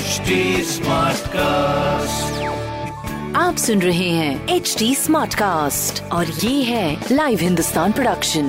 HD cast आप सुन रहे हैं एच डी स्मार्ट कास्ट और ये है लाइव हिंदुस्तान प्रोडक्शन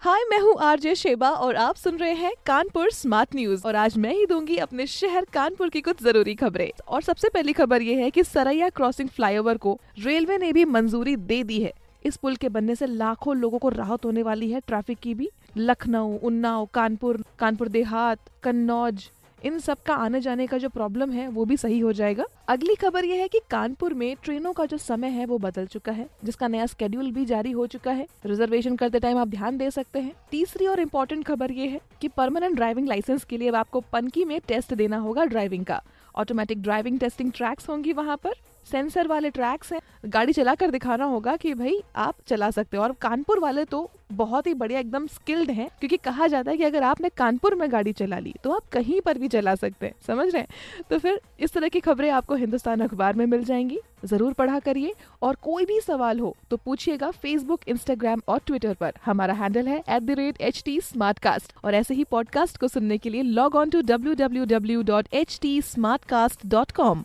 हाय मैं हूँ आरजे शेबा और आप सुन रहे हैं कानपुर स्मार्ट न्यूज़ और आज मैं ही दूँगी अपने शहर कानपुर की कुछ ज़रूरी खबरें। और सबसे पहली खबर ये है कि सरैया क्रॉसिंग फ्लाईओवर को रेलवे ने भी मंजूरी दे दी है। इस पुल के बनने से लाखों लोगों को राहत होने वाली है। ट्रैफ़िक की भी। लखनऊ उन्नाव कानपुर कानपुर देहात कन्नौज इन सब का आने जाने का जो प्रॉब्लम है, वो भी सही हो जाएगा। अगली खबर ये है कि कानपुर में ट्रेनों का जो समय है, वो बदल चुका है, जिसका नया स्केड्यूल भी जारी हो चुका है। रिजर्वेशन करते टाइम आप ध्यान दे सकते हैं। तीसरी और इम्पोर्टेंट खबर ये है कि परमानेंट ड्राइविंग लाइसेंस के लिए अब आपको पनकी में टेस्ट देना होगा ड्राइविंग का। ऑटोमेटिक ड्राइविंग टेस्टिंग ट्रैक्स होंगी वहाँ पर। सेंसर वाले ट्रैक्स हैं। गाड़ी चला कर दिखाना होगा कि भाई आप चला सकते हो। और कानपुर वाले तो बहुत ही बढ़िया, एकदम स्किल्ड हैं, क्योंकि कहा जाता है कि अगर आपने कानपुर में गाड़ी चला ली तो आप कहीं पर भी चला सकते हैं, समझ रहे हैं? तो फिर इस तरह की खबरें आपको हिंदुस्तान अखबार में मिल जाएँगी, ज़रूर पढ़ा करिए। और कोई भी सवाल हो तो पूछिएगा फेसबुक इंस्टाग्राम और ट्विटर पर। हमारा हैंडल है at the rate H T smart cast और ऐसे ही पॉडकास्ट को सुनने के लिए log on to W W W dot H T smart cast dot com